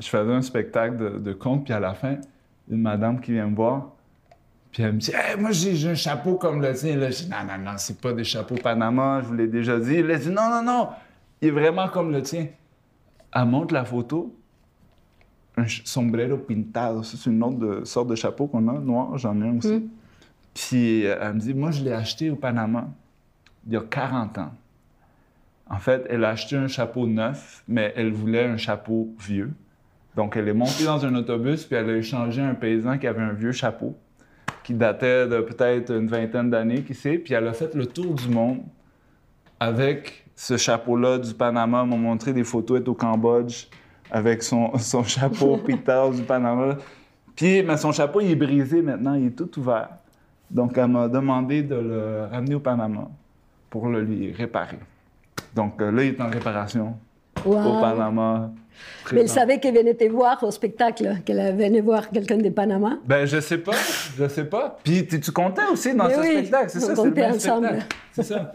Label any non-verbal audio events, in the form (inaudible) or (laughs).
je faisais un spectacle de, de conte, puis à la fin, une madame qui vient me voir, puis elle me dit hey, Moi, j'ai un chapeau comme le tien. Là, je dis Non, non, non, c'est pas des chapeaux Panama, je vous l'ai déjà dit. Elle a dit Non, non, non, il est vraiment comme le tien. Elle montre la photo, un sombrero pintado. C'est une autre de- sorte de chapeau qu'on a, noir, j'en ai un aussi. Mm. Puis euh, elle me dit Moi, je l'ai acheté au Panama il y a 40 ans. En fait, elle a acheté un chapeau neuf, mais elle voulait un chapeau vieux. Donc, elle est montée dans un autobus, puis elle a échangé un paysan qui avait un vieux chapeau, qui datait de peut-être une vingtaine d'années, qui sait. Puis elle a fait le tour du monde avec ce chapeau-là du Panama. Elle m'a montré des photos, au Cambodge avec son, (laughs) son chapeau Peter du Panama. Puis, mais son chapeau, il est brisé maintenant, il est tout ouvert. Donc, elle m'a demandé de le ramener au Panama pour le lui réparer. Donc, euh, là, il est en réparation au. Panama. Mais elle savait qu'elle venait te voir au spectacle, qu'elle venait voir quelqu'un de Panama. Ben, je sais pas, je sais pas. Puis, tu comptais aussi dans Mais ce oui, spectacle, c'est ça, c'est le même ensemble. spectacle. C'est ça.